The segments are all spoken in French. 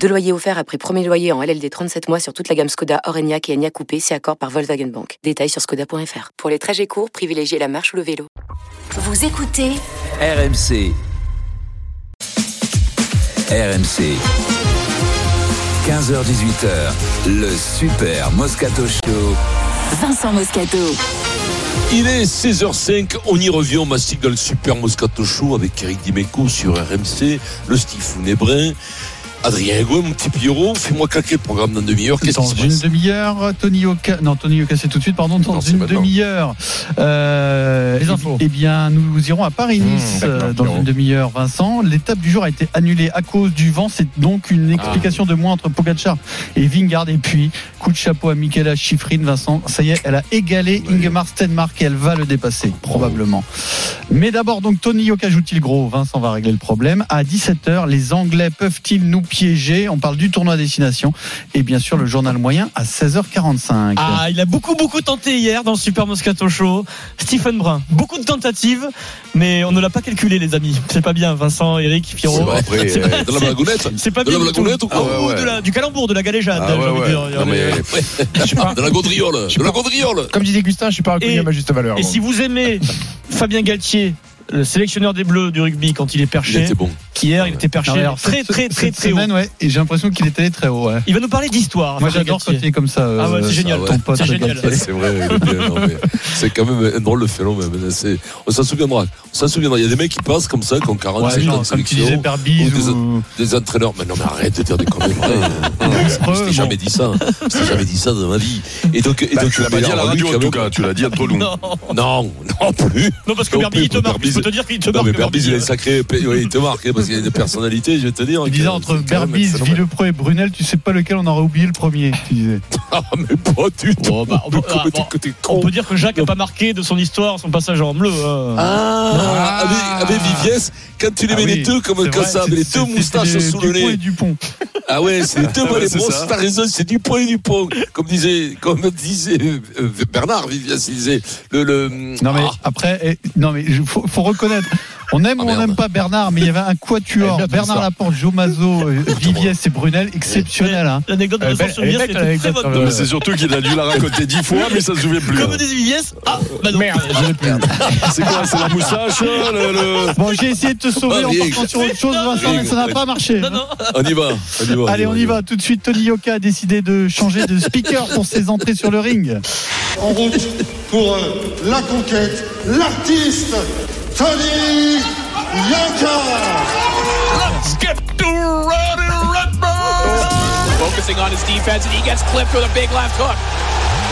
Deux loyers offerts après premier loyer en LLD 37 mois sur toute la gamme Skoda, Orenia et Enya Coupé, c'est accord par Volkswagen Bank. Détails sur skoda.fr. Pour les trajets courts, privilégiez la marche ou le vélo. Vous écoutez RMC. RMC. 15h18h, le Super Moscato Show. Vincent Moscato. Il est 16h05, on y revient, on mastique dans le Super Moscato Show avec Eric Dimeco sur RMC, le Steve Brun. Adrien Hugo, mon petit Pierrot, fais-moi claquer le programme dans une demi-heure. Qu'est-ce Dans qui se une demi-heure, Tony Oka. Non, Tony Oka, c'est tout de suite, pardon. Dans une demi-heure. Euh, Les eh- infos. Eh bien, nous irons à Paris-Nice Mmh, euh, dans Pierrot. une demi-heure, Vincent. L'étape du jour a été annulée à cause du vent. C'est donc une explication de moins entre Pogacar et Vingard. Et puis, coup de chapeau à Michaela Schifrin, Vincent. Ça y est, elle a égalé Ingemar Stenmark et elle va le dépasser, probablement. Mais d'abord, donc, Tony Yoka joue-t-il gros? Vincent va régler le problème. À 17h, les Anglais peuvent-ils nous piéger On parle du tournoi à destination. Et bien sûr, le journal moyen à 16h45. Ah, il a beaucoup, beaucoup tenté hier dans le Super Moscato Show. Stephen Brun. Beaucoup de tentatives, mais on ne l'a pas calculé, les amis. C'est pas bien, Vincent, Eric, C'est Pierrot. C'est euh, pas- de la blagounette C'est pas De bien la du tout. blagounette ou quoi Ah, Ouais, ouais. de la- Du calembour, de la galéjade, Ah, ouais, de dire. Non, mais. De la gaudriole De la gaudriole Comme disait Gustin, je suis pas reconnu à ma juste valeur. Et si vous aimez Fabien Galtier, le sélectionneur des Bleus du rugby, quand il est Il perché, était bon. hier, il était perché Non, mais alors, très, cette- très, très, très haut. ouais, et j'ai l'impression qu'il est allé très haut. Ouais. Il va nous parler d'histoire. Moi, j'adore quand il est comme ça. euh, Ah ouais, c'est génial. Ton pote, C'est génial. C'est vrai, il c'est quand même un drôle de phénomène. C'est- On s'en souviendra. On s'en souviendra. Il y a des mecs qui passent comme ça, qui ont 40, Ouais, 50 genre, comme tu disais, sélections. Ou des- ou. Des entraîneurs. Mais non, mais arrête de dire des conneries. Je t'ai jamais dit ça. Je t'ai jamais dit ça dans ma vie. Et donc, et Bah, donc tu l'as pas dit à la radio en tout cas, tu l'as dit à Tolou. Non. Non, non plus. Non, parce que Non, Berbiz, il te marque. Peux te dire qu'il te Non, marque. mais Berbiz, il Berbiz. sacrée. Oui, il te marque, parce qu'il y a une personnalité, je vais te dire. Il que disait entre Berbiz. Villepreux et Brunel, tu sais pas lequel on aurait oublié le premier. Tu disais. Ah, mais pas du tout. Bon, bah, on peut- ah, bon. On peut dire que Jacques n'a pas marqué de son histoire son passage en bleu. hein. Ah, avec, avec Viviès, quand tu les Ah mets oui, les deux comme, comme vrai, ça, les deux moustaches sous le Dupont et nez. Dupont. Ah ouais, c'est les deux grosses, ça. t'as raison, c'est du point et du pont. Comme disait, comme disait euh, Bernard Viviès, il disait le, le Non mais Ah, après, eh, non mais il faut, faut reconnaître. On aime Ah, ou on n'aime pas Bernard, mais il y avait un quatuor. Bernard. Laporte, Joe Mazo, euh, Viviès et Brunel, exceptionnel. Hein. L'anecdote de Vincent très bonne. Mais c'est surtout qu'il a dû la raconter dix fois, mais ça se souvient plus. Comme des Viviès, ah, bah non. Merde, je l'ai plus. C'est quoi C'est la moustache le, le- Bon, j'ai essayé de te sauver en partant sur autre chose, Vincent, mais ça n'a pas marché. Non, non. on y va, on y va. Allez, on y va. Tout de suite, Tony Yoka a décidé de changer de speaker pour ses entrées sur le ring. En route pour euh, la conquête, l'artiste Tony Yoka. Focusing on his defense, and he gets clipped with a big left hook.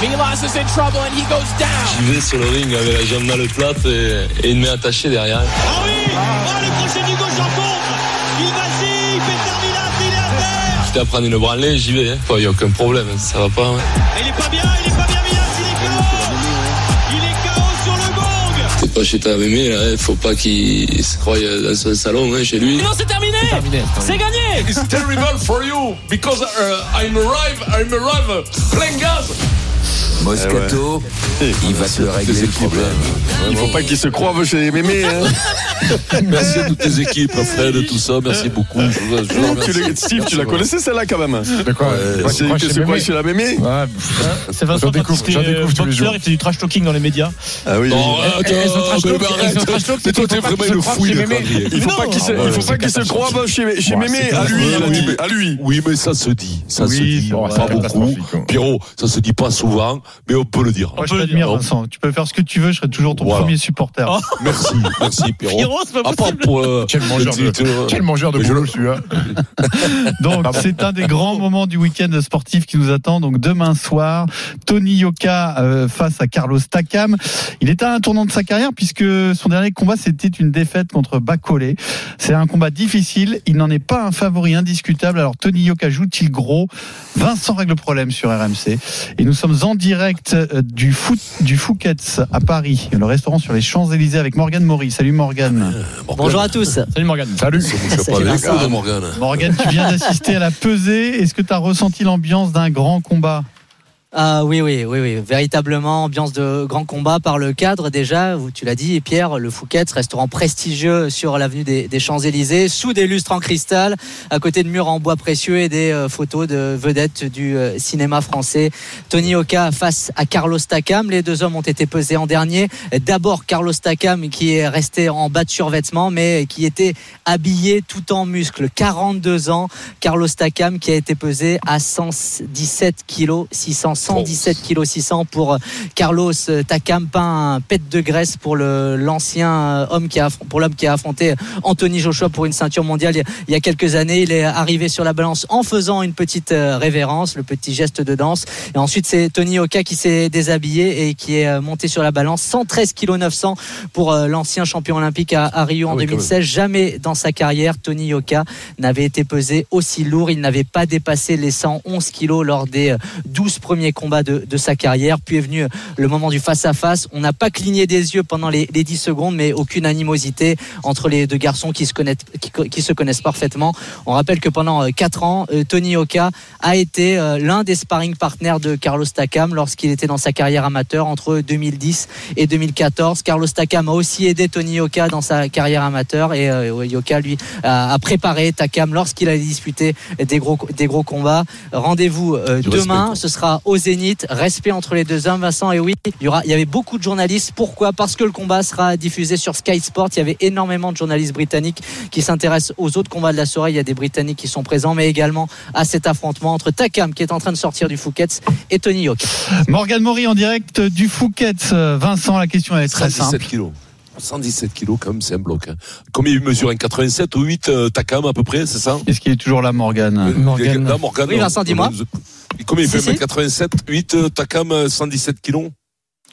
Milas is in trouble, and he goes down. J'y vais sur le ring avec la jambe dans le plat et, et une main attachée derrière. Ah oui Ah, le crochet du gauche en contre Il vacille, Peter Milas, il est à terre J'étais à prendre une branlée, j'y vais. Il n'y a aucun problème, ça va pas. hein. Il est pas bien, il gong T'es pas chez ta mémé, là, il faut pas qu'il se croie dans son salon, hein, chez lui. Non, c'est terminé C'est gagné It's terrible for you because uh, I'm arrive, I'm arrive plein gaz. Moscato, il va te régler le problème. Il faut pas qu'il se croive chez Mémé. Hein. Merci à toutes les équipes, Fred, tout ça, merci beaucoup. Je vous, je vous Tu remercie. l'as- Steve, tu la connaissais celle-là quand même De quoi Ouais, C'est Moi, que chez la Mémé Ouais, C'est Vincent découvre, il j'en était, euh, les boxeur, il fait du trash talking dans les médias. Ah oui. Bon, attends, Et- et son trash mais toi, c'est t'es vraiment une se fouille croie. Il faut Non. pas qu'il se, il faut pas qu'il se croive chez, Mémé, à lui. Oui, mais ça se dit. Ça se dit. pas beaucoup. Pierrot, ça se dit pas souvent, mais on peut le dire. Moi, je peut t'admire. Vincent. Tu peux faire ce que tu veux, je serai toujours ton Voilà. premier supporter. Oh. Merci, merci, Pierrot. Pierrot, c'est pas À part possible. pour. euh, Quel mangeur le de, titre, quel mangeur de Mais je boulot le- celui-là. Donc c'est un des grands moments du week-end sportif qui nous attend. Donc demain soir, Tony Yoka euh, face à Carlos Takam. Il est à un tournant de sa carrière puisque son dernier combat c'était une défaite contre Bakole. C'est un combat difficile. Il n'en est pas un favori indiscutable. Alors Tony Yoka joue-t-il gros? Vincent règle le problème sur RMC. Et nous sommes en direct euh, du foot du Fouquet's à Paris, le restaurant sur les Champs-Élysées avec Morgane Maury. Salut Morgane. Morgane. Bonjour à tous. Salut Morgan. Salut. Morgane. Morgane, tu viens d'assister à la pesée. Est-ce que tu as ressenti l'ambiance d'un grand combat? Ah oui, oui, oui, oui, véritablement ambiance de grand combat par le cadre déjà. Tu l'as dit, Pierre, le Fouquet's, restaurant prestigieux sur l'avenue des, des Champs-Élysées, sous des lustres en cristal, à côté de murs en bois précieux et des euh, photos de vedettes du euh, cinéma français. Tony Oka face à Carlos Takam. Les deux hommes ont été pesés en dernier. D'abord Carlos Takam qui est resté en bas de survêtement, mais qui était habillé tout en muscles. 42 ans. Carlos Takam qui a été pesé à 117 kg 600 117 kg 600 pour euh, Carlos Takam pas un pet de graisse pour le l'ancien euh, homme qui a pour l'homme qui a affronté Anthony Joshua pour une ceinture mondiale il y a- quelques années. Il est arrivé sur la balance en faisant une petite euh, révérence le petit geste de danse. Et ensuite c'est Tony Oka qui s'est déshabillé et qui est euh, monté sur la balance. 113 kg 900 pour euh, l'ancien champion olympique à, à Rio en Ah oui, quand 2016 jamais dans sa carrière Tony Yoka n'avait été pesé aussi lourd. Il n'avait pas dépassé les 111 kilos lors des euh, 12 premiers combats de, de sa carrière. Puis est venu euh, le moment du face-à-face. On n'a pas cligné des yeux pendant les, les 10 secondes, mais aucune animosité entre les deux garçons qui se connaissent, qui, se connaissent parfaitement. On rappelle que pendant 4 ans, euh, Tony Yoka a été euh, l'un des sparring partners de Carlos Takam lorsqu'il était dans sa carrière amateur entre 2010 et 2014. Carlos Takam a aussi aidé Tony Yoka dans sa carrière amateur et euh, Yoka lui a, a préparé Takam lorsqu'il allait disputer des gros des gros combats. Rendez-vous euh, demain, respect. ce sera au Zénith. Respect entre les deux hommes, Vincent. Et oui, il y aura, il y avait beaucoup de journalistes. Pourquoi? Parce que le combat sera diffusé sur Sky Sport. Il y avait énormément de journalistes britanniques qui s'intéressent aux autres combats de la soirée. Il y a des Britanniques qui sont présents, mais également à cet affrontement entre Takam qui est en train de sortir du Fouquet's et Tony Yoka. Morgane Maury en direct du Fouquet's. Vincent, la question est très 117 simple. kilos. 117 kilos, quand même, c'est un bloc. hein. Combien il mesure Un 87 ou 8 euh, Takam à peu près, c'est ça Est-ce qu'il est toujours là, Morgane Euh, Morgane. Là, Morgane, Oui, Vincent, dis-moi. Combien il fait si. 87 8 euh, Takam, euh, 117 kilos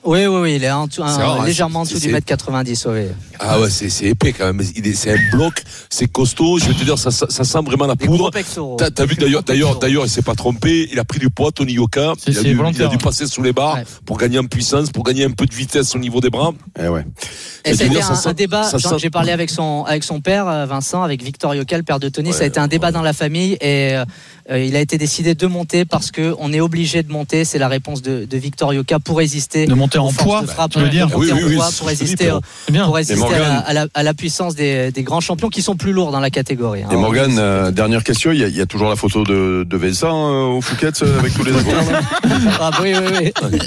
Oui, oui, oui, il est en un- C'est rare, hein, légèrement en dessous du mètre 90. oui. Ah ouais, c'est épais quand même. Il est- C'est un bloc, c'est costaud. Je vais te dire, ça, ça, ça sent vraiment la poudre. T'as t'as vu d'ailleurs, d'ailleurs, d'ailleurs, il s'est pas trompé. Il a pris du poids, Tony Yoka. Il a, dû, il a dû passer sous les barres Ouais. pour gagner en puissance, pour gagner un peu de vitesse au niveau des bras. Eh ouais. Et ça a été un, sent- un débat. sent- J'ai parlé avec son avec son père euh, Vincent, avec Victor Yoka, le père de Tony. ça a Ouais, été un débat ouais. dans la famille et euh, il a été décidé de monter parce que on est obligé de monter. C'est la réponse de, de Victor Yoka pour résister. De monter en poids, frappe, tu veux dire Oui, en oui, oui, poids pour résister, C'est bien. pour résister à, à la- à la puissance des, des grands champions qui sont plus lourds dans la catégorie. hein. Et Morgane, euh, dernière question, il y, y a toujours la photo de, de Vincent euh, au Fouquet's euh, avec tous les acteurs Ah, oui, oui, oui.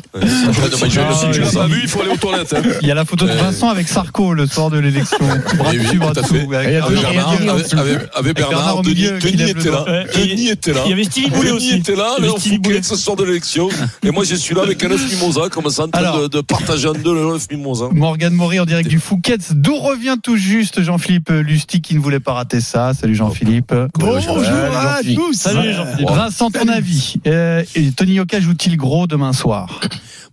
Si tu l'as pas vu, il faut aller aux toilettes. hein. Il y a la photo de Euh, Vincent avec Sarko le soir de l'élection. Bras dessus, bras dessous. fait. Avec- Bernard Denis, était là. Denis était là. Il y avait Stevie Boulet aussi. était là, Boulet. Fouquet, ce soir de l'élection. Et moi, je suis là avec un œuf mimosa, comme ça, en train Alors. de, de partager en deux le œuf mimosa. Morgane Maury en direct du Fouquet's. D'où revient tout juste Jean-Philippe Lusty qui ne voulait pas rater ça? Salut Jean-Philippe. Bonjour à tous. Salut Jean-Philippe. Vincent, ton avis. Euh, et Tony Yoka joue-t-il gros demain soir?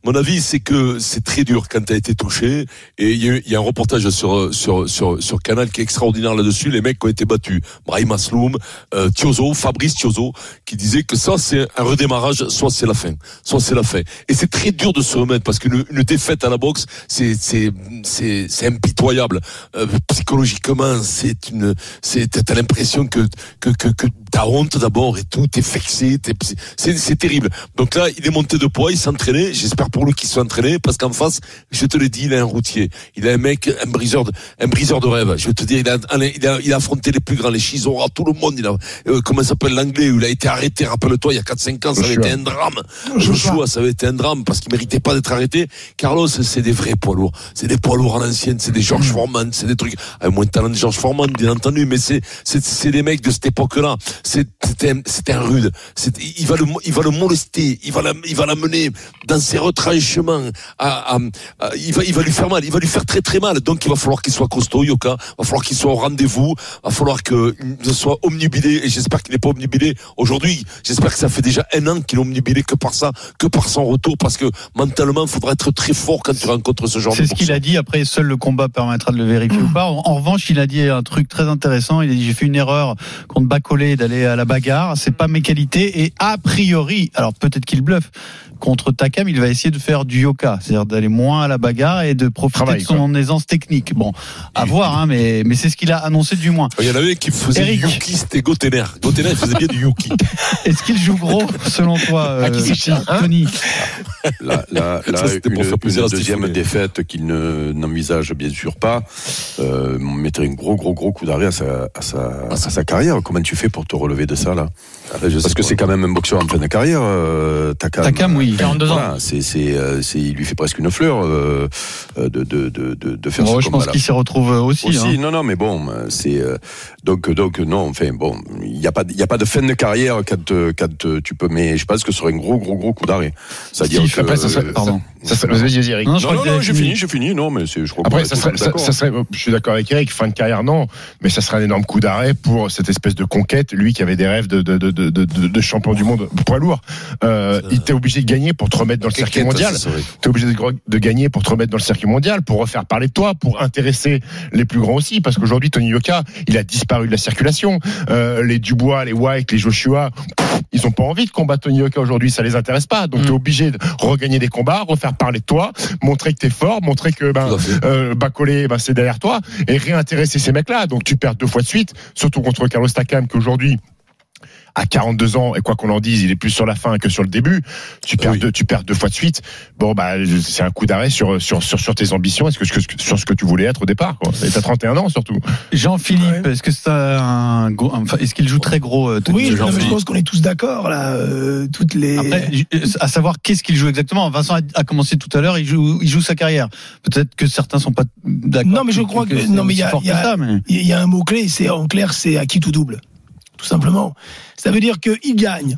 Mon avis, c'est que c'est très dur quand tu as été touché. Et il y, a un reportage sur, sur, sur, Canal qui est extraordinaire là-dessus. Les mecs qui ont été battus. Brahim Asloum, euh, Thiozo, Fabrice Thiozo, qui disait que ça, c'est un redémarrage, soit c'est la fin. Soit c'est la fin. Et c'est très dur de se remettre parce qu'une une défaite à la boxe, c'est, c'est, c'est, impitoyable. Euh, psychologiquement, c'est une, c'est, t'as l'impression que, que t'as honte d'abord et tout, t'es vexé, t'es, c'est, c'est terrible. Donc là, il est monté de poids, il s'entraînait. J'espère pour lui qu'il soit entraîné parce qu'en face, je te l'ai dit, il a un routier. Il a un mec, un briseur de, un briseur de rêve. Je vais te dire, il a, il a, il a affronté les plus grands, les Chizora, tout le monde. Il a, euh, comment s'appelle l'anglais, où il a été arrêté, rappelle-toi, il y a 4-5 ans, ça avait été un drame. Joshua, ça avait été un drame parce qu'il méritait pas d'être arrêté. Carlos, c'est des vrais poids lourds. C'est des poids lourds à l'ancienne, c'est des George Foreman, c'est des trucs, avec moins de talent de George Foreman, bien entendu, mais c'est des mecs de cette époque-là. C'est- C'était un, rude. Il va le, il va le molester. Il va la, il va l'amener dans ses retranchements. À, à- à- il va, il va lui faire mal. Il va lui faire très très mal. Donc il va falloir qu'il soit costaud, Yoka. Il va falloir qu'il soit au rendez-vous. Il va falloir qu'il soit omnubilé. Et j'espère qu'il n'est pas omnubilé aujourd'hui. J'espère que ça fait déjà un an qu'il est omnubilé que par ça, que par son retour, parce que mentalement, il faudra être très fort quand tu rencontres ce genre de C'est ce qu'il a dit. Après, seul le combat permettra de le vérifier ou pas. En, en revanche, il a dit un truc très intéressant. Il a dit j'ai fait une erreur contre Bacolé d'aller à la bagarre. C'est pas mes qualités. Et a priori, alors peut-être qu'il bluffe. Contre Takam, il va essayer de faire du yoka, c'est-à-dire d'aller moins à la bagarre et de profiter Travail, de son aisance technique. Bon, à voir, hein, mais mais c'est ce qu'il a annoncé du moins. Il y en avait qui faisaient Eric. du Yuki, c'était Gotener. Gotener, il faisait bien du Yuki. Est-ce qu'il joue gros selon toi, Ah, qui euh, hein Tony Là, là, là Ça, c'était pour une, faire plaisir une deuxième défaite qu'il ne n'envisage bien sûr pas euh, mettrait un gros gros gros coup d'arrêt à sa, à, sa, à sa carrière. Comment tu fais pour te relever de ça là? Parce que c'est quand même un boxeur en fin de carrière, euh, Takam. Takam, oui. 42 ans. Voilà, c'est, c'est, euh, c'est, il lui fait presque une fleur euh, euh, de, de, de, faire Bon, ce Je pense qu'il s'y retrouve aussi. Aussi, hein. non, non, mais bon, c'est donc donc non, enfin bon, il n'y a pas il y a pas de fin de carrière quand quand tu peux, mais je pense que ce serait un gros gros gros coup d'arrêt. C'est-à-dire Steve, que après, ça serait- euh, Pardon. Ça serait- Vas-y, vas-y, Eric. Non, je Non, non, non, j'ai fini. fini, j'ai fini. Non, mais c'est, je crois Après, ça serait, ça, ça serait, je suis d'accord avec Eric, fin de carrière, non, mais ça serait un énorme coup d'arrêt pour cette espèce de conquête. Lui qui avait des rêves de, de, de, de, de, de champion du monde poids lourd, euh, il était obligé de gagner pour te remettre dans le circuit mondial. T'es obligé de, gagner pour te remettre dans le circuit mondial, pour refaire parler de toi, pour intéresser les plus grands aussi, parce qu'aujourd'hui Tony Yoka, il a disparu de la circulation. Euh, les Dubois, les White, les Joshua, pff, ils ont pas envie de combattre Tony Yoka aujourd'hui, ça les intéresse pas. Donc Mm. t'es obligé de regagner des combats, refaire parler de toi, montrer que t'es fort, montrer que ben euh, Bacolé, ben, c'est derrière toi, et réintéresser ces mecs-là. Donc tu perds deux fois de suite, surtout contre Carlos Takam, qui aujourd'hui à 42 ans, et quoi qu'on en dise, il est plus sur la fin que sur le début. Tu perds, Oui. deux, tu perds deux fois de suite. Bon, bah, c'est un coup d'arrêt sur, sur, sur, sur tes ambitions, est-ce que, sur ce que tu voulais être au départ. Quoi. Et t'as 31 ans surtout. Jean-Philippe, est-ce que c'est un gros, enfin, est-ce qu'il joue très gros euh, Tony Oui, non, mais je pense qu'on est tous d'accord là. euh, toutes les. Après, euh, à savoir qu'est-ce qu'il joue exactement. Vincent a- a commencé tout à l'heure, il joue, il joue sa carrière. Peut-être que certains sont pas d'accord. Non, mais je crois que- non, mais il y a- il y ça, mais- Il y a un mot clé, c'est en clair, c'est à qui tout double, tout simplement. Ça veut dire qu'il gagne.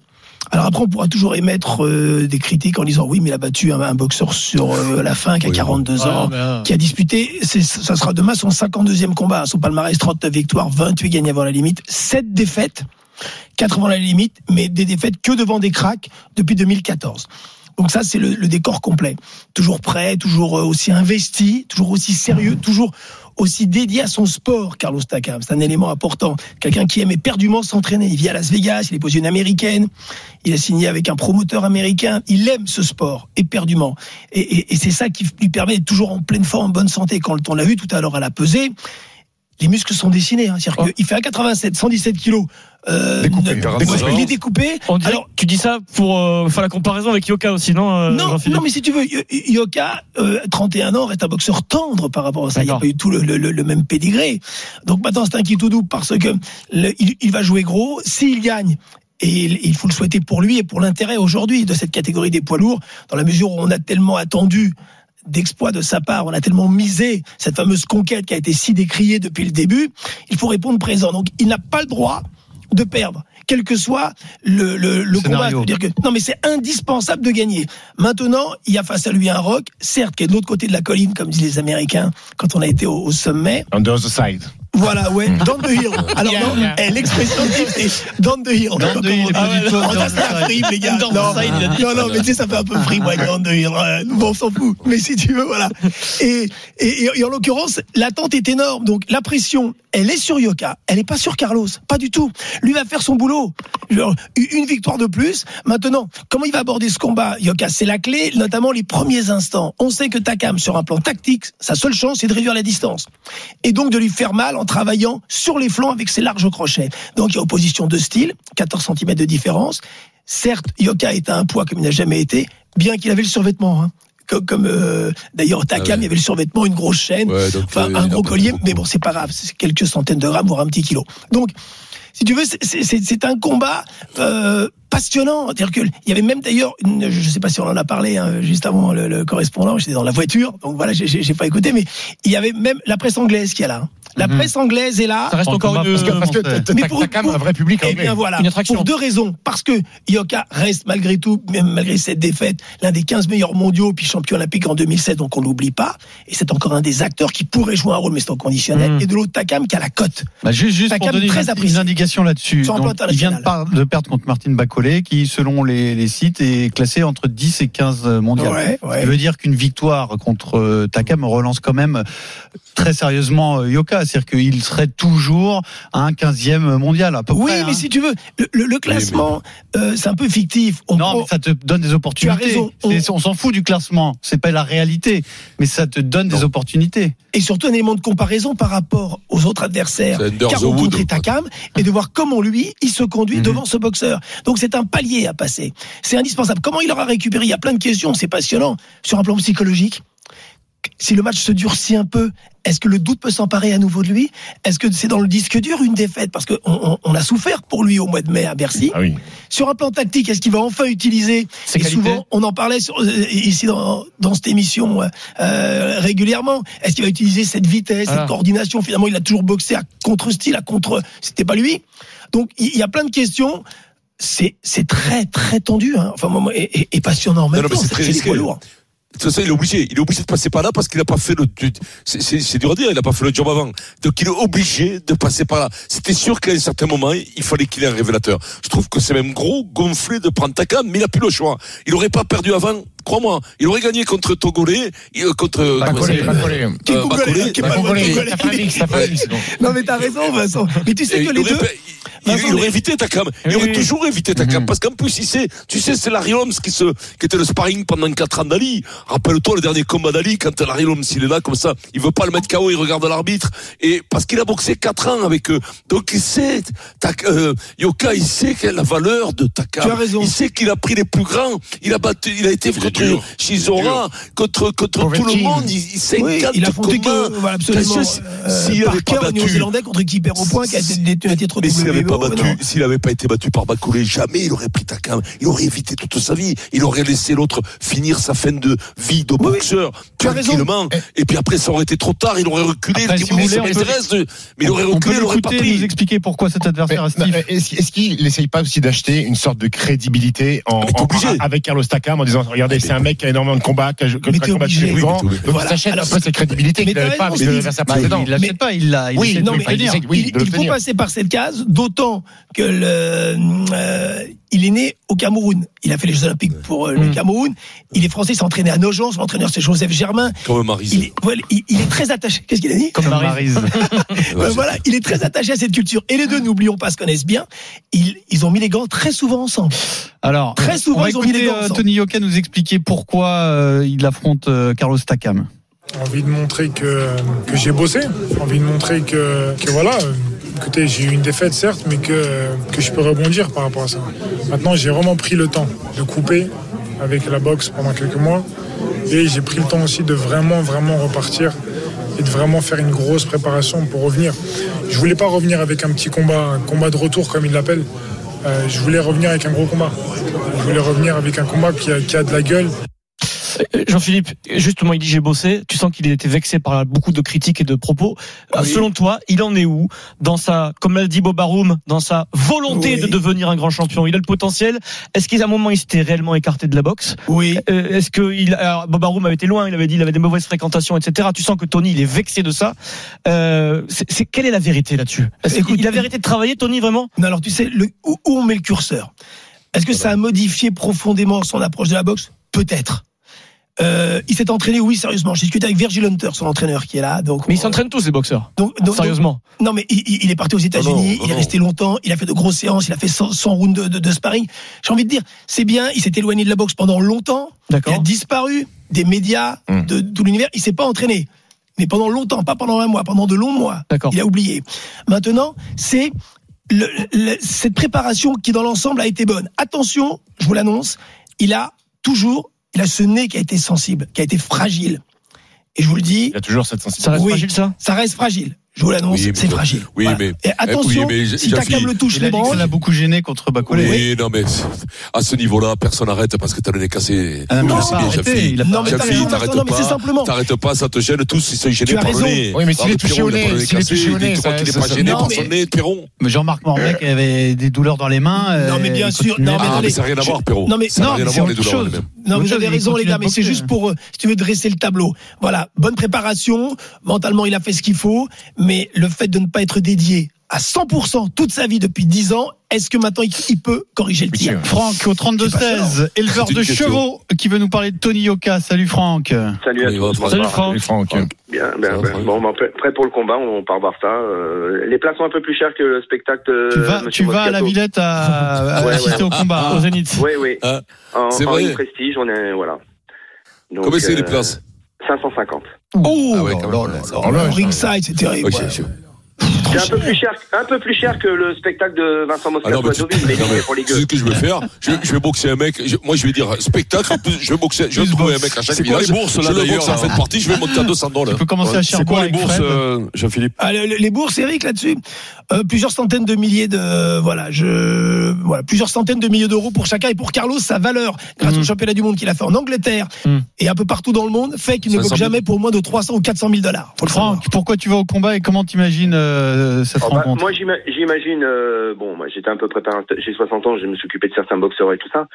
Alors après, on pourra toujours émettre euh, des critiques en disant oui, mais il a battu un, un boxeur sur euh, la fin qui a 42 ans, qui a disputé, ça sera demain son 52e combat. Son palmarès 39 victoires, 28 gagnés avant la limite, 7 défaites, 4 avant la limite, mais des défaites que devant des cracks depuis 2014. Donc ça, c'est le, le décor complet. Toujours prêt, toujours euh, aussi investi, toujours aussi sérieux, toujours aussi dédié à son sport, Carlos Takam. C'est un élément important. Quelqu'un qui aime éperdument s'entraîner. Il vit à Las Vegas, il est posé une américaine, il a signé avec un promoteur américain. Il aime ce sport, éperdument. Et, et, et c'est ça qui lui permet d'être toujours en pleine forme, en bonne santé. Quand on l'a vu tout à l'heure à la pesée, les muscles sont dessinés. Hein. C'est-à-dire qu'il fait 1,87, 117 kilos. Euh, Découpé, ne- 42 il est découpé. Dirait Alors, tu dis ça pour euh, faire la comparaison avec Yoka aussi, non euh, non, mais si tu veux, Yo- Yoka, euh, 31 ans, est un boxeur tendre par rapport à ça. Il n'y a D'accord. pas eu tout le, le- le- le même pédigré. Donc maintenant, c'est un qui tout double parce que le- il, il va jouer gros. S'il gagne, et il, il faut le souhaiter pour lui et pour l'intérêt aujourd'hui de cette catégorie des poids lourds, dans la mesure où on a tellement attendu d'exploits de sa part, on a tellement misé cette fameuse conquête qui a été si décriée depuis le début, il faut répondre présent. Donc il n'a pas le droit de perdre, quel que soit le, le, le combat. C'est-à-dire que non, mais c'est indispensable de gagner. Maintenant, il y a face à lui un rock, certes, qui est de l'autre côté de la colline, comme disent les Américains quand on a été au, au sommet. Under the side. Voilà, ouais, down the hill. Alors non, eh, l'expression type, c'est down the hill. Down the hill, Oh, under ça, frime, les gars. Non, a non, non, mais tu sais, ça fait un peu frime, ouais, down the hill. Bon, on s'en fout. Mais si tu veux, voilà. Et, et, et en l'occurrence, l'attente est énorme. Donc, la pression, elle est sur Yoka. Elle n'est pas sur Carlos. Pas du tout. Lui va faire son boulot. Genre, Une victoire de plus. Maintenant, comment il va aborder ce combat, Yoka? C'est la clé, notamment les premiers instants. On sait que Takam, sur un plan tactique, sa seule chance, c'est de réduire la distance. Et donc de lui faire mal en travaillant sur les flancs avec ses larges crochets. Donc il y a opposition de style, 14 cm de différence. Certes, Yoka est à un poids comme il n'a jamais été, bien qu'il avait le survêtement. hein. Comme, comme, euh, d'ailleurs Takam, Ah ouais. il y avait le survêtement, une grosse chaîne, Ouais, donc, enfin euh, un gros collier, beaucoup. mais bon, c'est pas grave, c'est quelques centaines de grammes, voire un petit kilo. Donc, si tu veux, c'est- un combat euh, passionnant. Il y avait même d'ailleurs, je sais pas si on en a parlé hein, juste avant le, le correspondant, j'étais dans la voiture, donc voilà, j'ai pas écouté, mais il y avait même la presse anglaise qui est là. hein. La Mhm. presse anglaise est là. Ça reste En encore une. Parce que t'as Mais pour- quand même pour- un vrai public Eh bien voilà, Une attraction. pour deux raisons. Parce que Yoka reste malgré tout, même malgré cette défaite, l'un des 15 meilleurs mondiaux, puis champion olympique en 2007, donc on n'oublie pas. Et c'est encore un des acteurs qui pourrait jouer un rôle, mais c'est en conditionnel. Mm. Et de l'autre, Takam qui a la cote. Bah, juste juste pour donner très une, apprécié. une indication là-dessus. Il vient de, international. par- de perdre contre Martin Bacolé, qui, selon les, les sites, est classé entre 10 et 15 mondiales. Ouais, ouais. Ça veut dire qu'une victoire contre euh, Takam relance quand même très sérieusement euh, Yoka. C'est-à-dire qu'il serait toujours à un 15e mondial, à peu Oui, près. mais hein. si tu veux, le, le- le classement, euh, c'est un peu fictif. On Non, mais ça te donne des opportunités. raison. On, s'en fout du classement. C'est pas la réalité. Mais ça te donne des opportunités. et surtout un élément de comparaison par rapport aux autres adversaires qu'a rencontré. Takam et de voir comment lui il se conduit Mhm. devant ce boxeur. Donc c'est un palier à passer. C'est indispensable. Comment il aura récupéré? Il y a plein de questions, c'est passionnant sur un plan psychologique. Si le match se durcit un peu, est-ce que le doute peut s'emparer à nouveau de lui? Est-ce que c'est dans le disque dur une défaite? Parce qu'on on, on a souffert pour lui au mois de mai à Bercy. Ah oui. Sur un plan tactique, est-ce qu'il va enfin utiliser? Ses Et souvent, on en parlait sur- euh, ici dans, dans cette émission euh, euh, régulièrement. Est-ce qu'il va utiliser cette vitesse, cette coordination? Finalement, il a toujours boxé à contre-style, à contre. C'était pas lui. Donc, il y a plein de questions. C'est c'est très très tendu, hein. enfin moi, et, et- et passionnant en même Non, temps. c'est très risqué. lourds. De toute façon, il est obligé. Il est obligé de passer par là parce qu'il n'a pas fait le. C'est- dur à dire. Il n'a pas fait le job avant. Donc il est obligé de passer par là. C'était sûr qu'à un certain moment, il fallait qu'il ait un révélateur. Je trouve que c'est même gros gonflé de prendre Takam, mais il n'a plus le choix. Il n'aurait pas perdu avant. Crois-moi, il aurait gagné contre Togolais, euh, contre. Non mais t'as raison Vincent. Mais tu sais que il les aurait deux. il, il aurait évité Takam. Il Oui, aurait oui. toujours évité Takam. Mhm. Parce qu'en plus, il sait, tu sais, c'est Larry Holmes qui se, qui était le sparring pendant 4 ans d'Ali. Rappelle-toi le dernier combat d'Ali, quand Larry Holmes, il est là, comme ça, il veut pas le mettre KO, il regarde l'arbitre. Et parce qu'il a boxé 4 ans avec eux. Donc il sait, Tak- euh, Yoka, il sait quelle est la valeur de Takam. Tu as raison. Il sait qu'il a pris les plus grands. Il a battu, il a été Il contre contre, contre tout le monde. Il, il sait Oui, il a affronté que voilà, absolument Bien sûr, euh, s'il avait Parker, pas au battu- Néo-Zélandais contre qui perd au point, qui a été détenu un titre mais s'il n'avait pas WBO, battu, non. s'il n'avait pas été battu par Bacolé, jamais il aurait pris Takam. Il aurait évité toute sa vie. Il aurait laissé l'autre finir sa fin de vie de boxeur tranquillement. Et puis après, ça aurait été trop tard. Il aurait reculé. Il dit, oui, ça m'intéresse, mais il aurait reculé, il aurait pas l'écouter pris. nous expliquer pourquoi cet adversaire Est-ce qu'il n'essaye pas aussi d'acheter une sorte de crédibilité en, obligé. avec Carlos Takam en disant regardez c'est un mec qui a énormément de combats qui a, combattu les grands donc il s'achète un peu cette crédibilité qu'il n'avait pas raison, avec Steve. l'adversaire Bah, précédent. il l'achète pas, il l'a. Oui, non, mais il faut passer par cette case, d'autant que le, euh, il est né au Cameroun. Il a fait les Jeux Olympiques pour euh, le Mm. Cameroun. Il est français, il s'est entraîné à Nogent. Son entraîneur, c'est Joseph Germain. Comme Marise. Il est, il, il est très attaché. Qu'est-ce qu'il a dit? Comme Maryse. Euh, Voilà, il est très attaché à cette culture. Et les deux, n'oublions pas, se connaissent bien. Ils, ils ont mis les gants très souvent ensemble. Alors, Très souvent, on va ils ont mis les gants euh, ensemble. Tony Yoka nous expliquer pourquoi euh, il affronte euh, Carlos Takam. envie de montrer que, que j'ai bossé, envie de montrer que, que voilà, euh, écoutez, j'ai eu une défaite certes, mais que, que je peux rebondir par rapport à ça. Maintenant, j'ai vraiment pris le temps de couper avec la boxe pendant quelques mois et j'ai pris le temps aussi de vraiment, vraiment repartir et de vraiment faire une grosse préparation pour revenir. Je voulais pas revenir avec un petit combat, un combat de retour comme il l'appelle. Euh, je voulais revenir avec un gros combat. Je voulais revenir avec un combat qui a de la gueule. Euh, Jean-Philippe, justement, il dit j'ai bossé. Tu sens qu'il a été vexé par beaucoup de critiques et de propos. Euh, Oui. Selon toi, il en est où dans sa, comme l'a dit Bob Arum, dans sa volonté Oui. de devenir un grand champion? Il a le potentiel. Est-ce qu'à un moment il s'était réellement écarté de la boxe? Oui. Euh, Est-ce que il, alors, Bob Arum avait été loin Il avait dit il avait des mauvaises fréquentations, etc. Tu sens que Tony il est vexé de ça. Euh, c'est, quelle est la vérité là-dessus? Écoute, qu'il a vérité de travailler, Tony, vraiment? Non, alors tu sais, le, où, où on met le curseur? Est-ce que ça a modifié profondément son approche de la boxe? Peut-être. Euh, il s'est entraîné, oui, sérieusement. J'ai discuté avec Virgil Hunter, son entraîneur, qui est là. Donc, Mais ils s'entraînent tous les boxeurs. donc, donc- Sérieusement. non, mais il, il est parti aux États-Unis, il est resté longtemps, il a fait de grosses séances, il a fait 100, 100 rounds de, de, de sparring. J'ai envie de dire, c'est bien, il s'est éloigné de la boxe pendant longtemps, il a disparu des médias, Hmm. de, tout l'univers, il s'est pas entraîné. Mais pendant longtemps, pas pendant un mois, pendant de longs mois. D'accord. Il a oublié. Maintenant, c'est le- le- cette préparation qui, dans l'ensemble, a été bonne. Attention, je vous l'annonce, il a toujours, il a ce nez qui a été sensible, qui a été fragile. Et je vous le dis, Il y a toujours cette Ça sensibilité. reste Oui. fragile, ça? ça reste fragile. Je vous l'annonce, Oui, c'est fragile. Oui, Voilà. mais. Et attention, oui, mais si le touche a les branches, l'a beaucoup gêné contre Bacolé. Oui, non, mais à ce niveau-là, personne n'arrête parce que t'as le nez cassé. Ah non, a a raison, t'arrêtes pas. simplement. T'arrêtes pas, ça te gêne tous, ils sont gênés par le nez. Oui, mais s'il est touché au a nez, s'il est touché au nez, Tu crois ça- qu'il est pas gêné par mais- son nez, Pierron Mais Jean-Marc Mormec avait des douleurs dans les mains. Non, mais euh, bien sûr. Non, mais ça n'a rien à voir, Pierrot. Non, mais- Ça n'a non, rien à voir, les douleurs. Non, vous avez raison, les gars, mais c'est juste pour, euh, si tu veux, dresser le tableau. Voilà, bonne préparation. Mentalement, il a fait ce qu'il faut. Mais le fait de ne pas être dédié à 100% toute sa vie depuis 10 ans, est-ce que maintenant il peut corriger le tir Franck au 32-16, éleveur de question. chevaux, qui veut nous parler de Tony Yoka. Salut Franck. Salut à Oui, tous. Salut. Franck. Bien, bien, bien. Bon, ben, prêt, prêt pour le combat, on part voir ça. Euh, les places sont un peu plus chères que le spectacle. euh, Tu vas, Monsieur tu vas à la. Villette à, à Ouais, assister ouais. au combat. Au Zénith. Oui, oui. Ah, En, vrai. prestige, on est voilà. Donc, Combien c'est les euh, places? 550. Oh, Ah ouais, quand même. Ça ringside, c'est terrible. Ouais. C'est un peu plus cher, un peu plus cher que le spectacle de Vincent Ah Moscato non, mais à tu- Deauville, mais non, mais pour les tu ce que je vais faire je, je vais boxer un mec. je- moi, je vais dire spectacle. en plus, Je vais boxer. Je vais trouver un mec à chaque C'est quoi les bourses, là, d'ailleurs, fin de partie. Je vais monter à 200 Tu dollars. peux commencer à C'est Cherbourg quoi les bourses, euh, Jean-Philippe Ah, le- le- les bourses, Eric, là-dessus, euh, plusieurs centaines de milliers de voilà, je voilà, plusieurs centaines de milliers d'euros pour chacun et pour Carlos, sa valeur grâce Mm. au championnat du monde qu'il a fait en Angleterre Mm. et un peu partout dans le monde fait qu'il ne 500 boxe 000. jamais pour moins de 300 ou 400 000 dollars. Franck, pourquoi tu vas au combat et comment t'imagines euh, cette Oh, bah, rencontre moi, j'ima- j'imagine, euh, bon, moi, j'étais un peu préparateur, j'ai 60 ans, je me suis occupé de certains boxeurs et tout ça.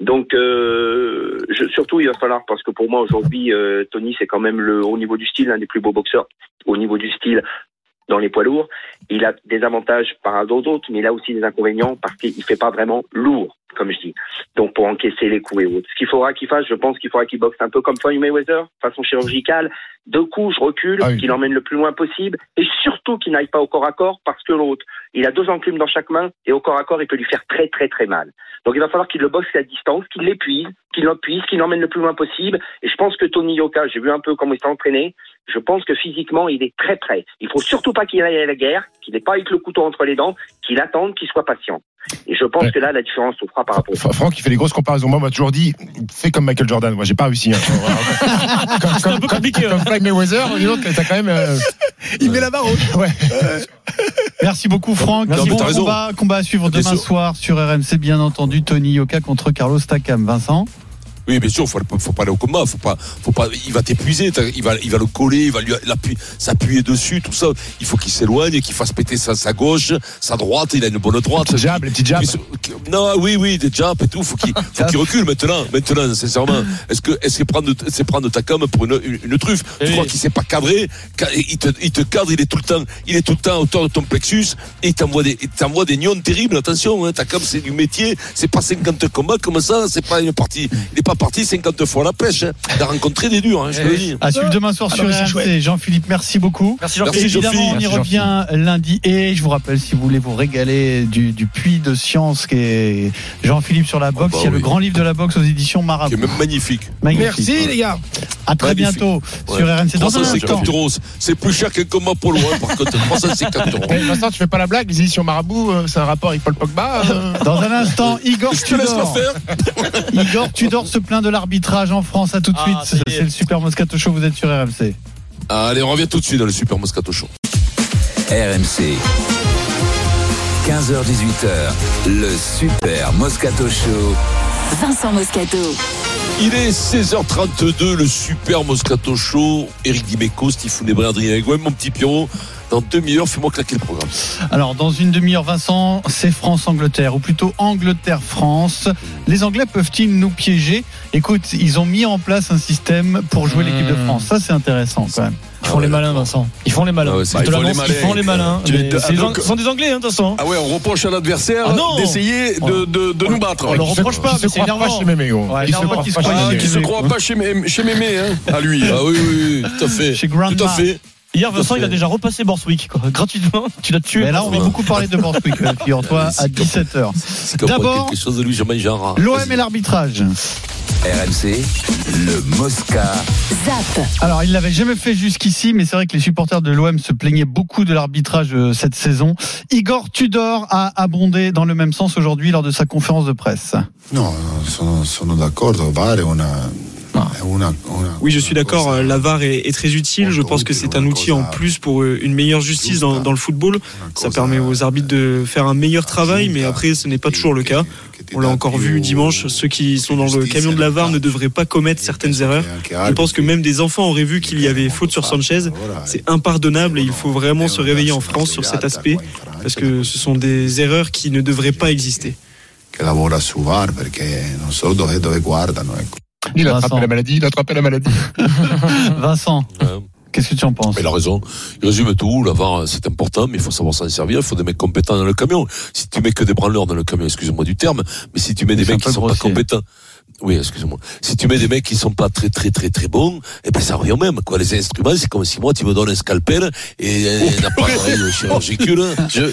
Donc, euh, je- surtout, il va falloir, parce que pour moi, aujourd'hui, Tony, c'est quand même le, au niveau du style, l'un des plus beaux boxeurs, au niveau du style, dans les poids lourds. Il a des avantages par rapport aux autres, mais il a aussi des inconvénients parce qu'il fait pas vraiment lourd, comme je dis. Donc, pour encaisser les coups et autres. Ce qu'il faudra qu'il fasse, je pense qu'il faudra qu'il boxe un peu comme Floyd Mayweather, façon chirurgicale. Deux coups, je recule, Ah oui. qu'il emmène le plus loin possible, et surtout qu'il n'aille pas au corps à corps parce que l'autre, il a deux enclumes dans chaque main, et au corps à corps, il peut lui faire très très très mal. Donc il va falloir qu'il le boxe à distance, qu'il l'épuise, qu'il l'empuise, qu'il l'emmène le plus loin possible. Et je pense que Tony Yoka, j'ai vu un peu comment il s'est entraîné, je pense que physiquement, il est très prêt. Il faut surtout pas qu'il aille à la guerre, qu'il n'ait pas avec le couteau entre les dents, qu'il attende, qu'il soit patient. Et je pense Ouais. que là, la différence se fera par rapport au Fra- Franck, il fait des grosses comparaisons. Moi, on m'a toujours dit, fais comme Michael Jordan. Moi, j'ai pas réussi. Hein. comme, C'est un peu compliqué. comme hein. Floyd Mayweather, dis donc, t'as quand même. euh, Il met la barre haute. ouais. Merci beaucoup Franck. Bon combat, combat à suivre demain soir sur RMC, bien entendu. Tony Yoka contre Carlos Takam. Vincent? Oui, bien sûr, faut, faut pas aller au combat, faut pas, faut pas, il va t'épuiser, il va, il va le coller, il va lui s'appuyer dessus, tout ça. Il faut qu'il s'éloigne, qu'il fasse péter sa, sa gauche, sa droite, il a une bonne droite. Les jabs, les petits jabs. Non, oui, oui, des jabs et tout, faut qu'il, faut qu'il recule maintenant, maintenant, sincèrement. Est-ce que, est-ce que prendre, c'est prendre ta com pour une, une, une truffe? Tu crois qu'il s'est pas cadré? Ca- Il te, il te cadre, il est tout le temps, il est tout le temps autour de ton plexus, et il t'envoie des, il t'envoie des nions terribles, attention, hein, ta com, c'est du métier, c'est pas 50 combats comme ça, c'est pas une partie, il est pas parti 50 fois la pêche, hein. Il a rencontré des durs, hein, je te le dis. À suivre demain soir Ah sur mais c'est RMC. Jean-Philippe, merci beaucoup. Merci Jean-Philippe. Évidemment, on y revient lundi. Et je vous rappelle, si vous voulez vous régaler du, du puits de science qui est Jean-Philippe sur la boxe, bah il y a le grand livre de la boxe aux éditions Qui est Marabout. même magnifique. Magnifique. Merci, les gars. À très Magnifique. bientôt Ouais. sur RMC. Dans un instant. 350 euros, c'est plus cher qu'un combat polo, hein, par contre, 350 euros. Eh, Vincent, tu fais pas la blague, les éditions Marabout, euh, c'est un rapport avec Paul Pogba euh, Dans un instant, Igor Tudor. Igor Tudor se plaint de l'arbitrage en France. À tout de Ah, suite. C'est le Super Moscato Show. Vous êtes sur RMC. Allez, on revient tout de suite dans le Super Moscato Show. RMC. 15h-18h, le Super Moscato Show. Vincent Moscato. Il est 16h32, le Super Moscato Show. Eric Dimeco, Stephen Ebrard, Adrien Gouin, mon petit Pierrot. Dans demi-heure, fais-moi claquer le programme. Alors, dans une demi-heure, Vincent, c'est France-Angleterre, ou plutôt Angleterre-France. Les Anglais peuvent-ils nous piéger? Écoute, ils ont mis en place un système pour jouer l'équipe de France. Ça, c'est intéressant quand même. Ils font les malins, Vincent. Ils font les malins. Ah ouais, ils font les l'annonce, ils malins. font les malins. Mais les- c'est- ah, donc- Ce sont des Anglais, hein, de toute façon. Ah ouais, on reproche à l'adversaire Ah non d'essayer de, de, de nous battre. On le reproche pas, mais se c'est croient pas énervant. chez Mémé, gros. Ouais, Ils se énervant qu'ils pas se chez Ah, Mémé. qui se croit pas chez, Mé- chez Mémé, hein, à lui. Ah oui, oui, oui, tout à fait. Chez Grandma. Tout à fait. Hier, Vincent, il a déjà repassé Borswick, quoi. Gratuitement. Tu l'as tué. Mais là, on va beaucoup parler de Borswick, figure-toi, à 17h. C'est comme D'abord, quelque chose de lui, je mange un rat. L'OM et l'arbitrage. RMC, le Mosca. Zap. Alors, il l'avait jamais fait jusqu'ici, mais c'est vrai que les supporters de l'OM se plaignaient beaucoup de l'arbitrage euh, cette saison. Igor Tudor a abondé dans le même sens aujourd'hui lors de sa conférence de presse. No, sono, sono d'accordo, pare una... Oui, je suis d'accord. euh, La VAR est, est très utile. Je pense que c'est un outil en plus pour euh, une meilleure justice dans, dans le football. Ça permet aux arbitres de faire un meilleur travail, mais après, ce n'est pas toujours le cas. On l'a encore vu dimanche. Ceux qui sont dans le camion de la VAR ne devraient pas commettre certaines erreurs. Je pense que même des enfants auraient vu qu'il y avait faute sur Sanchez. C'est impardonnable et il faut vraiment se réveiller en France sur cet aspect parce que ce sont des erreurs qui ne devraient pas exister. che lavora su VAR perché non so dove, dove guardano. Ecco. Il a attrapé la maladie, il a attrapé la maladie. Vincent, qu'est-ce que tu en penses? Mais il a raison. Il résume tout. La VAR, c'est important, mais il faut savoir s'en servir. Il faut des mecs compétents dans le camion. Si tu mets que des branleurs dans le camion, excusez-moi du terme, mais si tu mets des mecs qui sont pas compétents. Oui, excusez-moi. Si tu mets des mecs qui sont pas très très très très bons, eh ben ça revient au même. Quoi, les instruments, c'est comme si moi tu me donnes un scalpel et un appareil chirurgicule.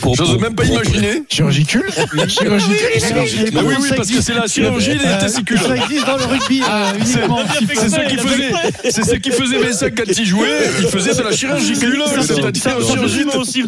pour- J'ose pour- même pas imaginer. Chirurgicule Chirurgicule oui, oui, parce que c'est la chirurgie des Euh, testicules. Ça existe dans le rugby euh, uniquement. C'est ce qui faisait, c'est ce qui faisait Vincent quand il jouait. Il faisait de la chirurgicule. C'est-à-dire chirurgie.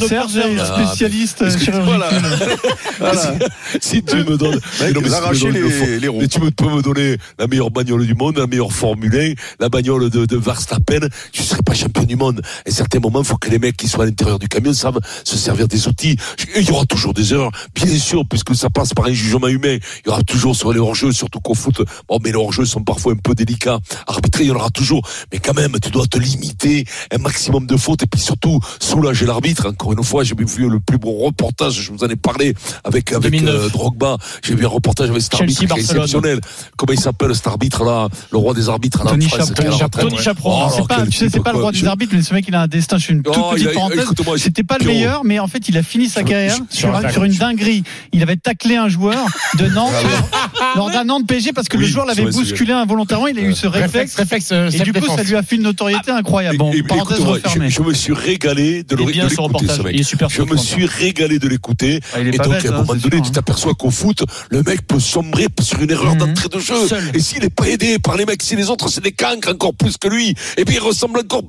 Serge est Ah, spécialiste. Voilà. si tu me donnes, Mais non, mais si tu me arracher donnes le les- roues. mais tu peux me donner la meilleure bagnole du monde, la meilleure Formule 1, la bagnole de, de Verstappen, je serai pas champion du monde. À un certain moment, il faut que les mecs qui sont à l'intérieur du camion savent se servir des outils. Il y aura toujours des erreurs, bien sûr, puisque ça passe par un jugement humain. Il y aura toujours sur les hors-jeux, surtout qu'au foot, bon, mais les hors-jeux sont parfois un peu délicats. Arbitrer, il y en aura toujours. Mais quand même, tu dois te limiter un maximum de fautes et puis surtout soulager l'arbitre. Encore une fois, j'ai vu le plus beau reportage, je vous en ai parlé avec, avec 2009. euh, Drogba. J'ai vu un reportage avec cet arbitre qui est Barcelone. exceptionnel. Comment il s'appelle cet arbitre là, le roi des arbitres à la Tony France, Chaperon. la Tony. Chaperon. Chaperon. Oh, c'est pas, quel tu sais, c'est pas le roi des arbitres, mais ce mec, il a un destin. Je suis une toute Oh, petite a- parenthèse. C'était pas le meilleur, mais en fait, il a fini sa carrière je- sur, je- sur une dinguerie. Il avait taclé un joueur de Nantes lors d'un Nantes PSG parce que le joueur l'avait bousculé involontairement. Il a eu ce réflexe. réflexe, Et du coup, ça lui a fait une notoriété incroyable. Bon, parenthèse refermée. je, me suis régalé de, le- Il est bien, de ce l'écouter, ce mec. Il est super, je me suis régalé de l'écouter. Ah, et donc, à un hein, moment donné, tu hein. t'aperçois qu'au foot, le mec peut sombrer sur une erreur Mhm. d'entrée de jeu. Seul. Et s'il n'est pas aidé par les mecs, si les autres, c'est des cancres encore plus que lui, et puis il ressemble encore.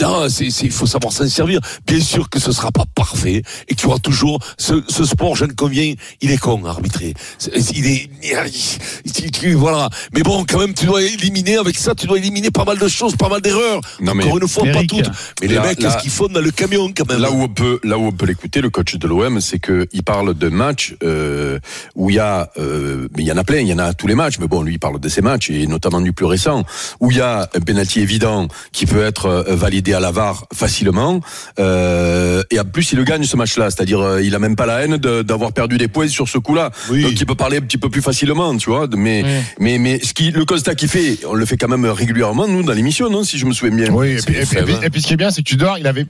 Non, c'est, il faut savoir s'en servir. Bien sûr que ce sera pas parfait et qu'il y aura toujours ce, ce sport, je ne conviens, il est con. C'est- Il est, voilà. Mais bon, quand même, tu dois éliminer avec ça, tu dois éliminer pas mal de choses, pas mal d'erreurs. Encore une fois, Eric. pas toutes. Mais les mecs, qu'est-ce qu'ils font dans le camion quand même Là où on peut, là où on peut l'écouter, le coach de l'OM, c'est que il parle de matchs euh, où il y a, euh, mais il y en a plein, il y en a à tous les matchs, mais bon, lui il parle de ces matchs et notamment du plus récent où il y a un penalty évident qui peut être euh, validé à la VAR facilement euh, et en plus il le gagne ce match-là, c'est-à-dire euh, il a même pas la haine de- d'avoir perdu des points sur ce coup-là, Oui. donc il peut parler un petit peu plus facilement, tu vois. Mais mais mais ce qui, le constat qu'il fait, on le fait quand même régulièrement nous dans l'émission, non, si je me souviens bien. Oui, et puis, et puis- faible, et puis- et puis ce qui est bien, c'est que Tudor, il avait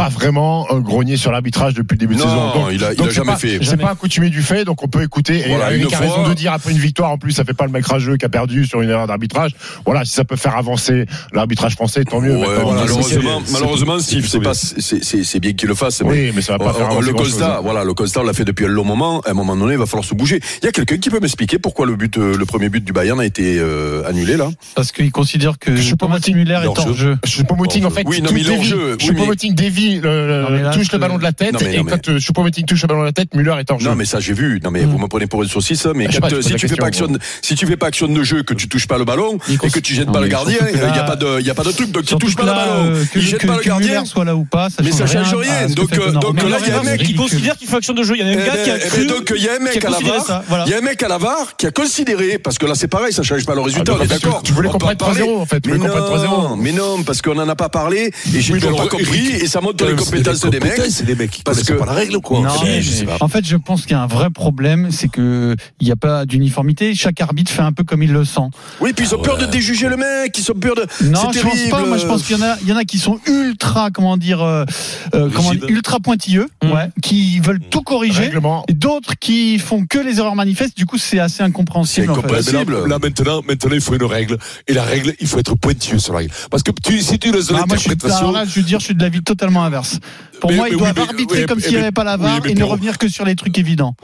pas vraiment euh, grogné sur l'arbitrage depuis le début de Non, saison. Donc, il a- il a jamais pas- fait. C'est Jamais. pas accoutumé du fait, donc on peut écouter. Et Voilà, a fois- raison de dire après une victoire, en plus, ça fait pas le mec rageux qui a perdu sur une erreur d'arbitrage. Voilà, si ça peut faire avancer l'arbitrage français, tant mieux. Ouais, malheureusement, c'est- malheureusement, c'est- Steve, c'est pas, c'est, c'est, c'est bien qu'il le fasse. Oui, mais ça va pas faire le constat, voilà, le constat, on l'a fait depuis un long moment. À un moment donné, il va falloir se bouger. Il y a quelqu'un qui peut m'expliquer pourquoi le but, euh, le premier but du Bayern a été euh, annulé là? Parce qu'il considère que Je suis pas Thomas motivé. Muller est hors jeu. Choupo-Moting, en fait, Oui, non, mais il hors-jeu. Oui, Choupo-Moting dévie, mais touche le ballon de la tête, Non, mais et non, mais- quand euh, Choupo-Moting touche le ballon de la tête, Muller est hors jeu. Non, mais ça j'ai vu. Non, mais Mm. vous me prenez pour une saucisse. Mais Je sais quand, pas, euh, si tu fais pas action, moi. si tu fais pas action de jeu, que tu touches pas le ballon et que tu jettes pas le mais gardien, il y a pas de, il y a pas de truc. Donc tu touches pas le ballon. euh, que, Il jette pas le gardien. Soit là ou pas, ça Mais ça change rien. Donc, fait donc Mais là, il y a un mec qui considère qu'il faut action de jeu. Il y en a un Eh gars ben, qui a eh ben, cru. donc il y a un mec à la VAR, il y a un mec à la VAR qui a considéré parce que là c'est pareil, ça change pas le résultat, Ah, on est d'accord. tu voulais On qu'on en prenne 3-0, parler. en fait, Mais voulais qu'on prenne 3-0. non, mais non, parce qu'on en a pas parlé et j'ai mais pas compris et ça montre les c'est compétences des mecs. C'est des mecs qui Parce que- pas la règle ou quoi. Non, Si, mais- je sais pas. En fait, je pense qu'il y a un vrai problème, c'est que il n'y a pas d'uniformité. Chaque arbitre fait un peu comme il le sent. Oui, puis ils ont Ah peur de déjuger le mec, ils ont peur de. Non, c'est je pense terrible. pas. Moi, je pense qu'il y en a, il y en a qui sont ultra, comment dire, euh, euh, comment Rigides. dire, ultra pointilleux, Mm. ouais, qui veulent tout corriger. Règlement. Et d'autres qui font que les erreurs manifestes. Du coup, c'est assez incompréhensible. C'est en fait. incompréhensible. Là, là, maintenant, maintenant, il faut une règle. Et la règle, il faut être pointueux sur la règle. Parce que tu, si tu laisses Ah, je l'interprétation. là, je veux dire, je suis de l'avis totalement inverse. Pour Mais- moi, ils doivent oui, arbitrer comme s'il n'y avait pas la VAR et ne revenir que sur les trucs évidents.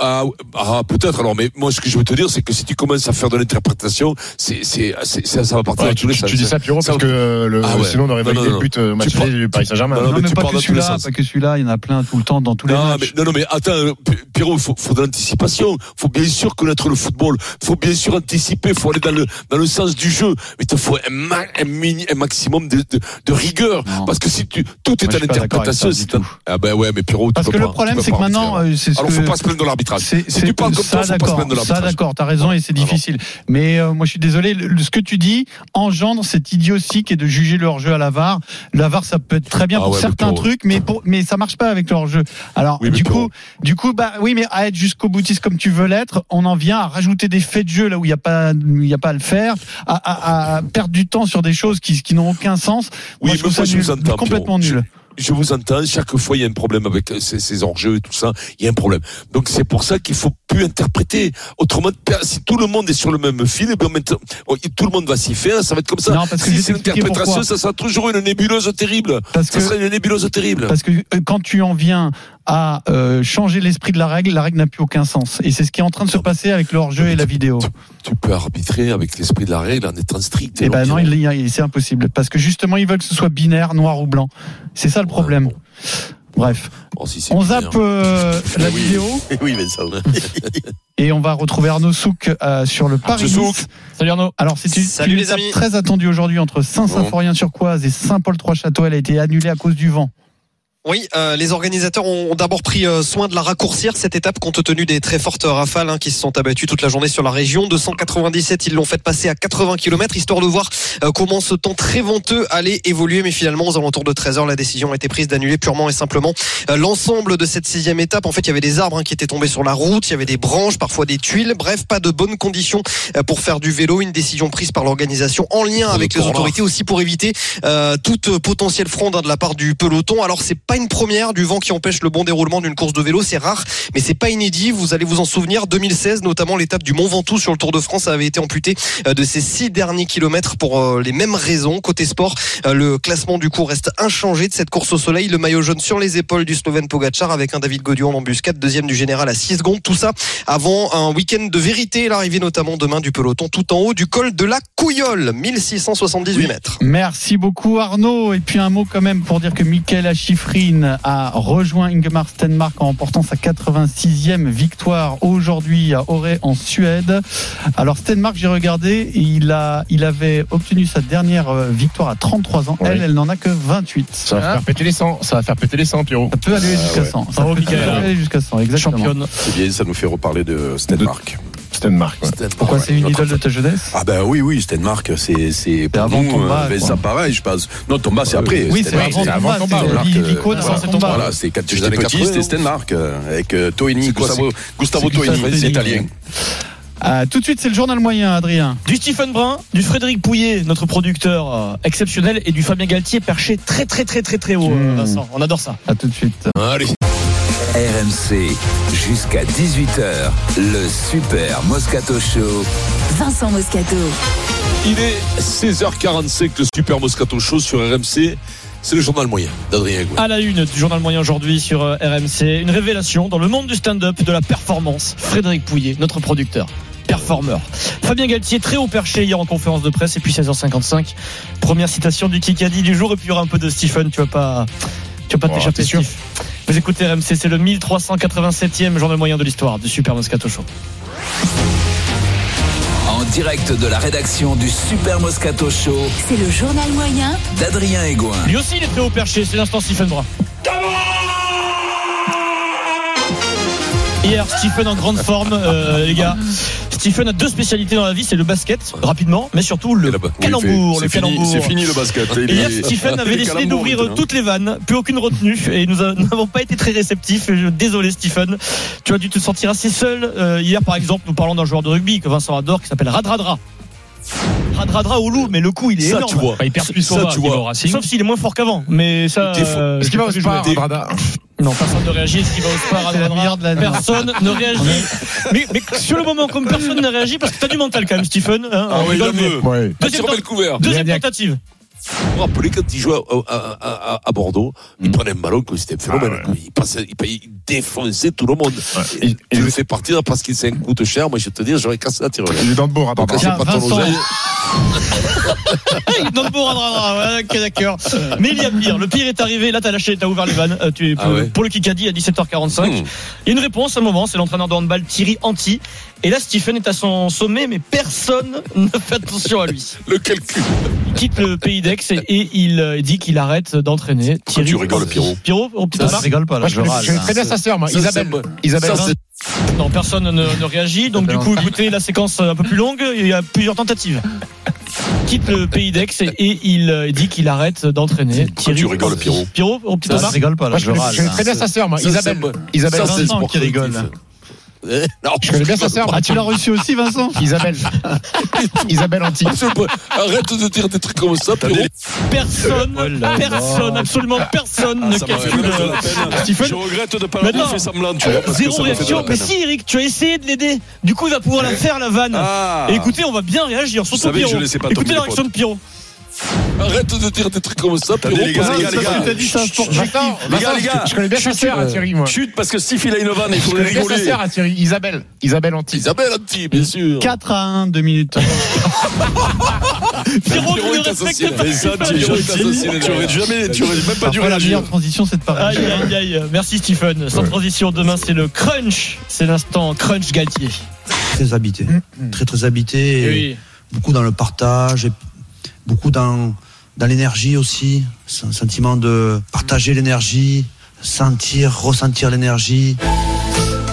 Ah, ah, peut-être. Alors, mais moi, ce que je veux te dire, c'est que si tu commences à faire de l'interprétation, c'est, c'est, c'est, ça, ça va partir Ouais, dans tu, tous les tu- sens. tu dis ça, Pierrot, parce que le, Ah ouais. sinon on aurait validé le but euh, match Tu prends- aller du Paris Saint-Germain. Non, non, Non, mais mais tu pas que celui-là, pas que celui-là, il y en a plein tout le temps, dans tous les Non, matchs. mais, non, non, mais attends, Pierrot, il faut, faut de l'anticipation. Il faut bien sûr connaître le football. Il faut bien sûr anticiper. Il faut aller dans le, dans le sens du jeu. Mais il te faut un, ma- un, mini- un maximum de, de, de rigueur. Non. Parce que si tu, tout est à l'interprétation, Ah ben ouais, mais Pierrot, tu Parce peux que pas- le problème, c'est que pas maintenant, euh, c'est ce Alors, que- faut pas se plaindre de l'arbitrage. C'est, parles comme ça, pas d'accord, ça d'accord, t'as raison et c'est difficile. Mais euh, moi je suis désolé, le- ce que tu dis engendre cette idiotie qui est de juger le hors-jeu à la VAR. La VAR ça peut être très bien Ah pour certains trucs, mais pour, mais ça marche pas avec le hors-jeu. Alors du coup, du coup bah oui, mais à être jusqu'au boutiste comme tu veux l'être, on en vient à rajouter des faits de jeu là où il y a pas, il y a pas à le faire, à, à- à perdre du temps sur des choses qui, qui n'ont aucun sens. Oui, moi, je trouve ça nul, entends, complètement nul. Je vous entends, chaque fois il y a un problème avec ces, ces hors-jeux et tout ça, il y a un problème. Donc c'est pour ça qu'il faut plus interpréter. Autrement, si tout le monde est sur le même fil, eh bien, maintenant, tout le monde va s'y faire, ça va être comme ça. Non, parce que si c'est l'interprétation, pourquoi. ça sera toujours une nébuleuse terrible. Parce ça que- sera une nébuleuse terrible. Parce que euh, quand tu en viens à euh, changer l'esprit de la règle, la règle n'a plus aucun sens. Et c'est ce qui est en train de se passer avec le hors-jeu et la vidéo. Tu peux arbitrer avec l'esprit de la règle en étant strict. Eh ben non, Pierrot. il y a- c'est impossible. Parce que justement, ils veulent que ce soit binaire, noir ou blanc. C'est ça le problème. Bref. Oh, si c'est On zappe euh, la Oui. vidéo Oui, mais ça. et on va retrouver Arnaud Souk euh, sur le Paris. Souk. Nice. Salut Arnaud. Alors c'est une, étape très attendue aujourd'hui entre Saint-Symphorien-sur-Coise et Saint-Paul-Trois-Châteaux. Elle a été annulée à cause du vent. Oui, euh, les organisateurs ont d'abord pris euh, soin de la raccourcir cette étape compte tenu des très fortes rafales hein, qui se sont abattues toute la journée sur la région. 297, ils l'ont fait passer à 80 km histoire de voir euh, comment ce temps très venteux allait évoluer. Mais finalement, aux alentours de 13 heures, la décision a été prise d'annuler purement et simplement euh, l'ensemble de cette sixième étape. En fait, il y avait des arbres hein, qui étaient tombés sur la route, il y avait des branches, parfois des tuiles. Bref, pas de bonnes conditions pour faire du vélo. Une décision prise par l'organisation en lien avec le les autorités aussi pour éviter euh, toute potentielle fronde hein, de la part du peloton. Alors c'est pas une première du vent qui empêche le bon déroulement d'une course de vélo, c'est rare, mais c'est pas inédit. Vous allez vous en souvenir, 2016, notamment l'étape du Mont Ventoux sur le Tour de France avait été amputée euh, de ses six derniers kilomètres pour euh, les mêmes raisons. Côté sport, euh, le classement du coup reste inchangé de cette course au soleil. Le maillot jaune sur les épaules du Slovène Pogacar avec un David Godion en embuscade, deuxième du général à 6 secondes. Tout ça avant un week-end de vérité, l'arrivée notamment demain du peloton tout en haut du col de la Couillole, 1678 mètres. Merci beaucoup Arnaud. Et puis un mot quand même pour dire que Michael A rejoint Ingemar Stenmark en remportant sa 86e victoire aujourd'hui à Åre en Suède. Alors Stenmark, j'ai regardé, il a, il avait obtenu sa dernière euh, victoire à 33 ans. Elle, elle n'en a que 28. Ça va faire péter les 100, ça va faire péter les 100, Pierrot. Ça peut aller jusqu'à ouais. 100. Ça peut aller jusqu'à 100, exactement. Championne. C'est bien, ça nous fait reparler de Stenmark. Stenmark. ouais. Stenmark. Pourquoi Ouais, c'est une idole de ta jeunesse Ah ben oui, oui, Stenmark, c'est c'est pour avant nous, Tomba, euh, ça pareil, je pense. Non, Tomba, c'est après. Oui, c'est avant Tomba, l'icône avant c'est Tomba. Voilà, c'est quand j'étais petit, 80, c'était Stenmark euh, avec euh, Toini, Gustavo, Toini, italien. Ah, tout de suite, c'est le journal moyen, Adrien. Du Stephen Brun, du Frédéric Pouillet, notre producteur euh, exceptionnel, et du Fabien Galtier perché très très très très très haut, Mmh. Vincent. On adore ça. À tout de suite. Allez. RMC, jusqu'à 18h, le Super Moscato Show. Vincent Moscato. Il est 16h45, le Super Moscato Show sur RMC. C'est le journal moyen d'Adrien Gouin. À la une du journal moyen aujourd'hui sur euh, RMC, une révélation dans le monde du stand-up de la performance. Frédéric Pouillet, notre producteur. Performeur. Fabien Galtier, très haut perché hier en conférence de presse, et puis 16h55. Première citation du Kikadi du jour, et puis il y aura un peu de Stephen. Tu vas pas, tu vas pas t'échapper, sûr Steve. Vous écoutez RMC, c'est le 1387e journal moyen de l'histoire du Super Moscato Show. En direct de la rédaction du Super Moscato Show C'est le journal moyen d'Adrien Egoin. Lui aussi, il est très haut perché, c'est l'instant Stephen Brun. Hier, Stephen en grande forme, euh, les gars. Stephen a deux spécialités dans la vie, c'est le basket, rapidement, mais surtout le calembour. Oui, le c'est fini, calembour. c'est fini le basket. Et hier, Stephen avait décidé d'ouvrir toutes les vannes, plus aucune retenue, et nous n'avons pas été très réceptifs. Je- Désolé, Stephen. Tu as dû te sentir assez seul. Euh, hier, par exemple, nous parlons d'un joueur de rugby que Vincent adore, qui s'appelle Radradra. Radradra au loup, mais le coup, il est Ça, énorme. tu vois. Enfin, il perd plus Ça, tu vois. Sauf s'il est moins fort qu'avant. Mais ça. Euh, Est-ce qu'il va pas. Radrada Non, personne ne réagit. Est-ce qu'il va au de la Personne ne réagit. mais, mais sur le moment, comme personne n'a réagi, parce que t'as du mental quand même, Stephen. hein, Ah oui, il. Ah, Deuxième, couvert. deuxième tentative. Vous vous rappelez quand il jouait à, à- à- à Bordeaux, il prenait un ballon comme c'était un phénomène. Il, passait, il, il défonçait tout le monde. Et il le fait partir parce qu'il s'est un coûte cher. Moi, je vais te dire, j'aurais cassé la tirelire. Il est dans le beau. Hey, dans le beau ouais, ok, d'accord. Mais il y a pire. Le pire est arrivé. Là, t'as lâché, t'as ouvert les vannes. Euh, tu, Ah ouais. Pour le Kikadi à 17h45. Hmm. Il y a une réponse à un moment. C'est l'entraîneur de handball Thierry Anti. Et là, Stephen est à son sommet, mais personne ne fait attention à lui. Le calcul. Il quitte le pays d'Aix et, et il euh, dit qu'il arrête d'entraîner. Thierry tu rigoles, Pierrot Pierrot, au petit Ça, rigole pas là. Je je très bien sa sœur, moi. Isabelle. Isabelle. Non, personne ne, ne réagit. Donc, du coup, écoutez la séquence un peu plus longue. Il y a plusieurs tentatives. Quitte le pays d'Aix et, et il euh, dit qu'il arrête d'entraîner. Thierry tu rigoles, Pierrot Pierrot, au petit Ça, je rigole pas là. Je Je je bien sa sœur, moi. Isabelle. Isabelle. ça, c'est qui rigole, Non, Je connais bien sa sœur. Ah, tu l'as reçu aussi, Vincent Isabelle. Isabelle Anti. Arrête de dire des trucs comme ça, Pierrot. Personne, Oh personne, absolument personne Ah, ne calcule. Stephen, Je regrette de pas Maintenant, l'avoir fait semblant, tu vois. Zéro réaction. Mais si, Eric, tu as essayé de l'aider. Du coup, il va pouvoir la faire, la vanne. Ah. Et écoutez, on va bien réagir. Surtout Pierrot. laissais pas Écoutez la réaction de Pierrot. Arrête de dire des trucs comme ça, les gars, les gars, les gars. t'as dit ça. Vincent, Les gars, les gars. je connais bien sa sœur à Thierry, moi. Chut, parce que Steve, il a une vanne, il Je faut connais bien sa rigoler. sœur à Thierry. Isabelle. Isabelle Anti. Isabelle Anti, bien sûr. 4 à 1, 2 minutes. Pierrot, vous ne assassiné. pas. Mais ça, tu Tu aurais jamais, tu aurais même pas dû réagir. meilleure transition, c'est de Aïe, aïe, aïe. Merci, Stephen. Sans transition, demain, c'est le crunch. C'est l'instant crunch Galtier. très habité. Très très habité. et Oui. Beaucoup dans le partage, et beaucoup dans, dans l'énergie aussi. C'est un sentiment de partager l'énergie, sentir, ressentir l'énergie.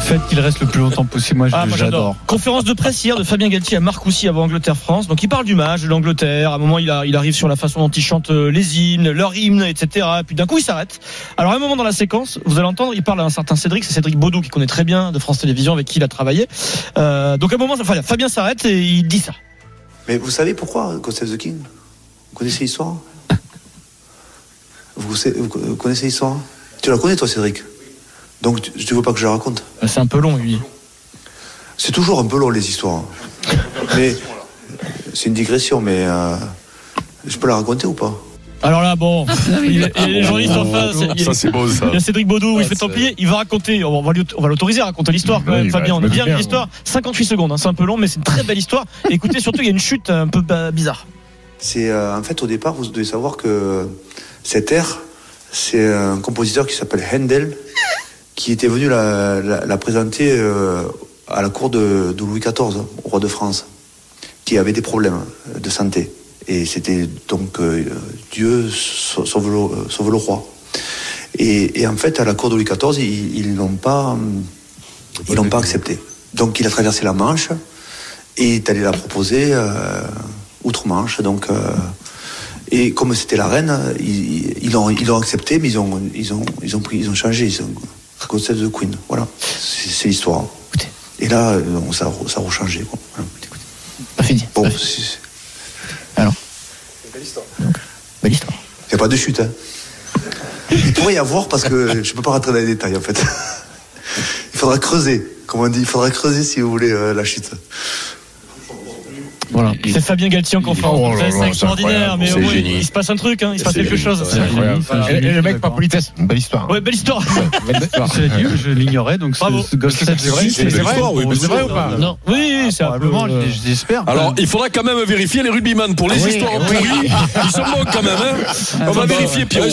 Faites qu'il reste le plus longtemps possible. Moi, Ah, j'adore. Conférence de presse hier de Fabien Galtier à Marcoussis avant Angleterre-France. Donc il parle du match, de l'Angleterre. À un moment, il, a- il arrive sur la façon dont il chante euh, les hymnes, leur hymne, etc. Et puis d'un coup, il s'arrête. Alors à un moment dans la séquence, vous allez entendre, il parle à un certain Cédric. C'est Cédric Baudou qui connaît très bien de France Télévisions avec qui il a travaillé. Euh, donc à un moment, enfin, Fabien s'arrête et il dit ça. Mais vous savez pourquoi God Save the King? Connaissez l'histoire vous, connaissez l'histoire Tu la connais toi Cédric? Donc tu, tu veux pas que je la raconte? Euh, C'est un peu long, lui. C'est toujours un peu long les histoires. mais c'est une digression, mais euh, je peux la raconter ou pas? Alors là, bon, il les journalistes en face. Il y a- Ça, c'est beau, ça. Il y a Cédric Baudou, il fait Templier, il va raconter, on va, lui- on va l'autoriser à raconter l'histoire quand même, bah, Fabien. On a bien bien, l'histoire. 58 secondes, hein, c'est un peu long, mais c'est une très belle histoire. Et écoutez, surtout, il y a une chute un peu bah, bizarre. C'est euh, en fait au départ, vous devez savoir que cet air, c'est un compositeur qui s'appelle Handel, qui était venu la, présenter euh, à la cour de, Louis XIV, au roi de France, qui avait des problèmes de santé. Et c'était donc euh, Dieu sau- sauve le, euh, roi. Et, en fait, à la cour de Louis XIV, ils l'ont pas, l'ont pas accepté. Donc, il a traversé la Manche et est allé la proposer euh, outre-Manche. Donc, euh, et comme c'était la reine, ils ils l'ont ils l'ont accepté, mais ils ont ils ont ils ont pris ils ont changé. Ils ont Save the Queen. Voilà, c'est c'est l'histoire. Et là, euh, ça a- ça a rechangé. Quoi. Voilà. Pas fini. Bon, c'est- Alors Belle histoire. Belle histoire. Il n'y a pas de chute. Hein. Il pourrait y avoir parce que je ne peux pas rentrer dans les détails en fait. Il faudra creuser, comme on dit, il faudra creuser si vous voulez euh, la chute. Voilà. C'est Fabien Galtier en conférence. Oh c'est extraordinaire, mais il se passe un truc, hein, il se passe quelque chose. c'est incroyable. Et, et le mec pas politesse, belle histoire. Ouais, belle histoire. Je l'ignorais, donc C'est vrai, c'est vrai, oui, c'est vrai ou pas Non, oui, c'est. Probablement, euh, j'espère. Alors, il faudra quand même vérifier les rugbyman pour les histoires oui. pourries. Ils sont bons quand même, hein. On va vérifier, Pierrot.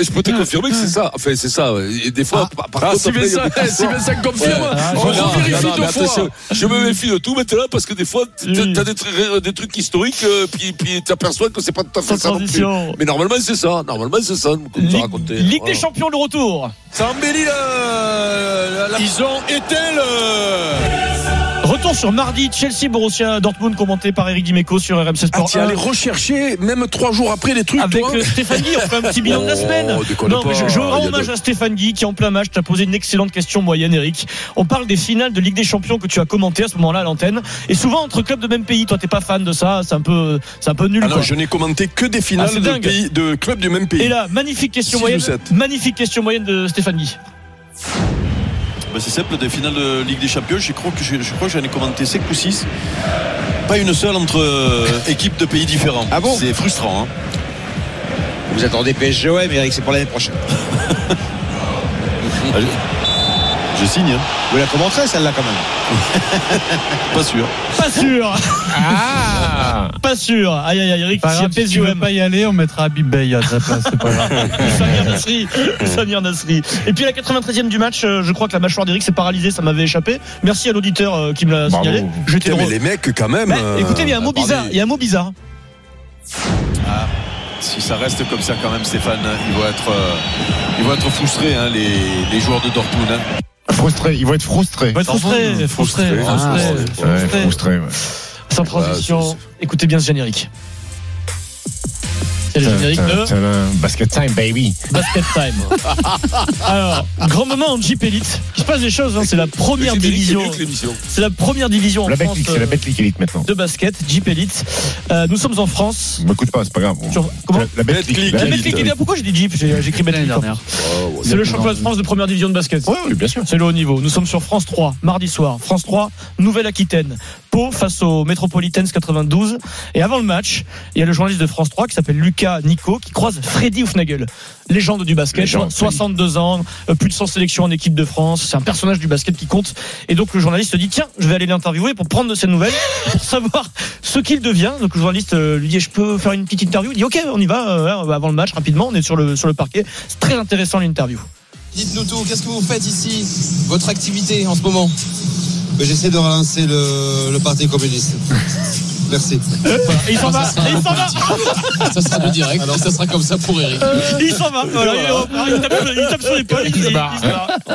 Je, peux te confirmer que c'est ça. Enfin, c'est ça. Et des fois, par, par Ah, contre, si après, il y a Vincent, beaucoup de si fois- Vincent confirme, Ouais. on Non, non, vérifie non, deux fois. Je me méfie de tout maintenant parce que des fois, t'as des, tr- des trucs historiques, euh, puis, puis t'aperçois que c'est pas tout à fait ça non plus. Mais normalement, c'est ça. Normalement, c'est ça. Ligue, raconté. Ligue des. Champions, le retour. Ça embellit la- la- Ils ont éteint le. Retour sur mardi, Chelsea, Borussia Dortmund, commenté par Eric Dimeco sur RMC Ah, Sport. tu es allé 1. rechercher, même trois jours après, les trucs, Avec toi euh, Stéphane Guy, on fait un petit bilan de la Oh, semaine. Non, mais je, je rends hommage de- à Stéphane Guy qui, en plein match, t'a posé une excellente question moyenne, Eric. On parle des finales de Ligue des Champions que tu as commentées à ce moment-là à l'antenne. Et souvent entre clubs de même pays. Toi, t'es pas fan de ça. C'est un peu, c'est un peu nul. Ah non, quoi. je n'ai commenté que des Ah, finales de, pays, de clubs du même pays. Et là, magnifique question moyenne. Magnifique question moyenne de Stéphane Guy. Ben, c'est simple, des finales de Ligue des Champions, je crois que, je, je crois j'en ai commenté 5 ou 6. Pas une seule entre euh, équipes de pays différents. Ah bon C'est frustrant. hein. Vous attendez PSGOM, Eric, c'est pour l'année prochaine. Je signe. Hein. Vous la commenterez celle-là quand même. Pas sûr. Pas sûr. Ah Pas sûr. Aïe aïe aïe, Eric, a grave, si tu veux pas y aller, on mettra Habib Bey à ta place, c'est pas grave. Samir Nasri, Samir Nasri. Et puis à la 93e du match, euh, je crois que la mâchoire d'Eric s'est paralysée, ça m'avait échappé. Merci à l'auditeur euh, qui me l'a signalé. J'étais mais les mecs, quand même. Bah, euh, écoutez, il y a un mot attendez. bizarre. Il y a un mot bizarre. Ah, si ça reste comme ça quand même, Stéphane, ils vont être, euh, ils vont être frustrés, hein, les, les joueurs de Dortmund. hein. Frustrés, ils vont être frustrés. Il va être frustré, frustré, frustré, Ah, frustré. ouais, frustrés, ouais. Sans transition. Écoutez bien ce générique. C'est le Tadam, générique de Basket time, baby. Basket Time. Alors, grand moment en Jeep Elite. Il se passe des choses, hein, c'est la première division. C'est la première division en La France Betclic, c'est la euh, Betclic Elite maintenant. de basket, Jeep Elite. Euh, nous sommes en France. M'écoute pas, c'est pas grave. Sur- comment La Betclic. La Elite. Pourquoi j'ai dit Jeep? J'ai j'ai écrit L'année dernière. C'est le championnat de France de première division de basket. Oui, oui, bien sûr. C'est le haut niveau. Nous sommes sur France 3, mardi soir. France 3, Nouvelle-Aquitaine. Pau face aux Metropolitans 92. Et avant le match, il y a le journaliste de France 3 qui s'appelle Lucas Nico qui croise Freddy Houfnagel, légende du basket, Légende, 62 ans, euh, plus de 100 sélections en équipe de France. C'est un personnage du basket qui compte. Et donc le journaliste dit tiens, je vais aller l'interviewer pour prendre de ses nouvelles, pour savoir ce qu'il devient. Donc le journaliste euh, lui dit je peux faire une petite interview? Il dit ok, on y va euh, avant le match rapidement. On est sur le sur le parquet. C'est très intéressant l'interview. Dites-nous tout, qu'est-ce que vous faites ici Votre activité en ce moment? J'essaie de relancer le, Parti communiste. Merci. Et il s'en va, et il s'en va. Ça sera du direct, alors ça sera comme ça pour Eric. Il s'en va, voilà, il, tape, il tape sur l'épaule, il, il, il se barre.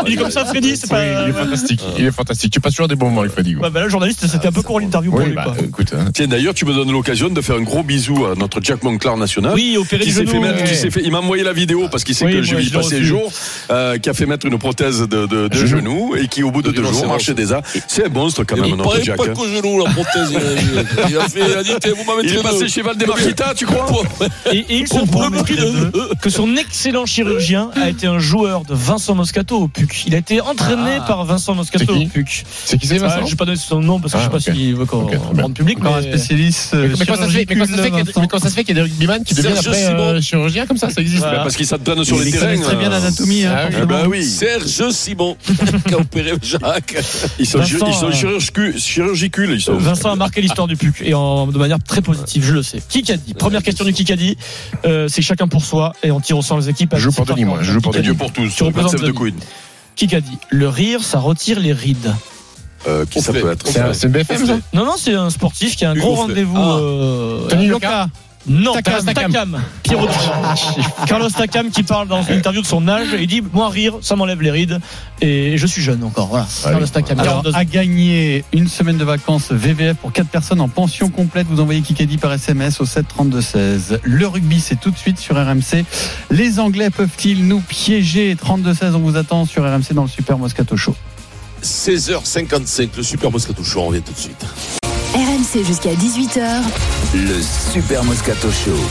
Il est comme ça, Freddy, c'est Oui, pas. il est fantastique. Il est fantastique. Tu passes toujours des bons moments avec Freddy. Bah là, le journaliste, c'était un peu court l'interview pour lui. bah, écoute. hein. Tiens, d'ailleurs, tu me donnes l'occasion de faire un gros bisou à notre Jack Monclar national. Oui, opéré qui s'est fait mettre, qui il m'a envoyé la vidéo parce qu'il sait Oui, que je vais y passer le jour, euh, qui a fait mettre une prothèse de, de, de genou et qui, au bout de De deux jours, marchait déjà. C'est un monstre quand même, notre Jack. pas hein. qu'au genou, la prothèse. A, fait, il a dit, vous m'avez Il est passé chez Valdemarquita, tu crois Et, et il se prouve que son excellent chirurgien a été un joueur de Vincent Moscato au PUC. Il a été entraîné par Vincent Moscato au PUC. C'est qui c'est, Ah, Vincent je vais pas donner son nom parce que Ah, je sais pas s'il veut qu'on rende public. Encore un mais- spécialiste. Mais comment ça se fait- mais qu'il y a- mais des rugbyman qui deviennent Serge après Simon. euh, chirurgien comme ça? Ça existe Parce qu'il s'entraîne sur les terrains. connaît très bien l'anatomie. hein, Ah oui. eh ben oui. Serge Simon qui a opéré Jacques. Ils sont, euh, chirurgicu- chirurgicules. Ils sont. Vincent a marqué l'histoire du PUC et en, de manière très positive, je le sais. Kikadi. Première question du Kikadi, euh, c'est chacun pour soi et on tire au sort les équipes. Je joue pour 17h40. Denis, moi. Je joue pour. Dieu pour tous. Tu représentes 27 de. Queen. Kikadi. Le rire, ça retire les rides. Euh, qui ça peut être C'est BFM ça Non, non, c'est un sportif qui a un Hugo gros rendez-vous. Ah. euh, Tony euh, Loca Non, Takam, Takam. Carlos Takam qui parle dans une interview de son âge et il dit Moi, rire, ça m'enlève les rides. Et je suis jeune encore. Voilà. Carlos Takam. Alors, 42 ans. à gagner une semaine de vacances VVF pour 4 personnes en pension complète, vous envoyez Kikadi par SMS au 7 32 16. Le rugby, c'est tout de suite sur RMC. Les Anglais peuvent-ils nous piéger? 32 16, on vous attend sur RMC dans le Super Moscato Show. 16h55, le Super Moscato Show, on revient tout de suite. RMC jusqu'à 18h. Le Super Moscato Show.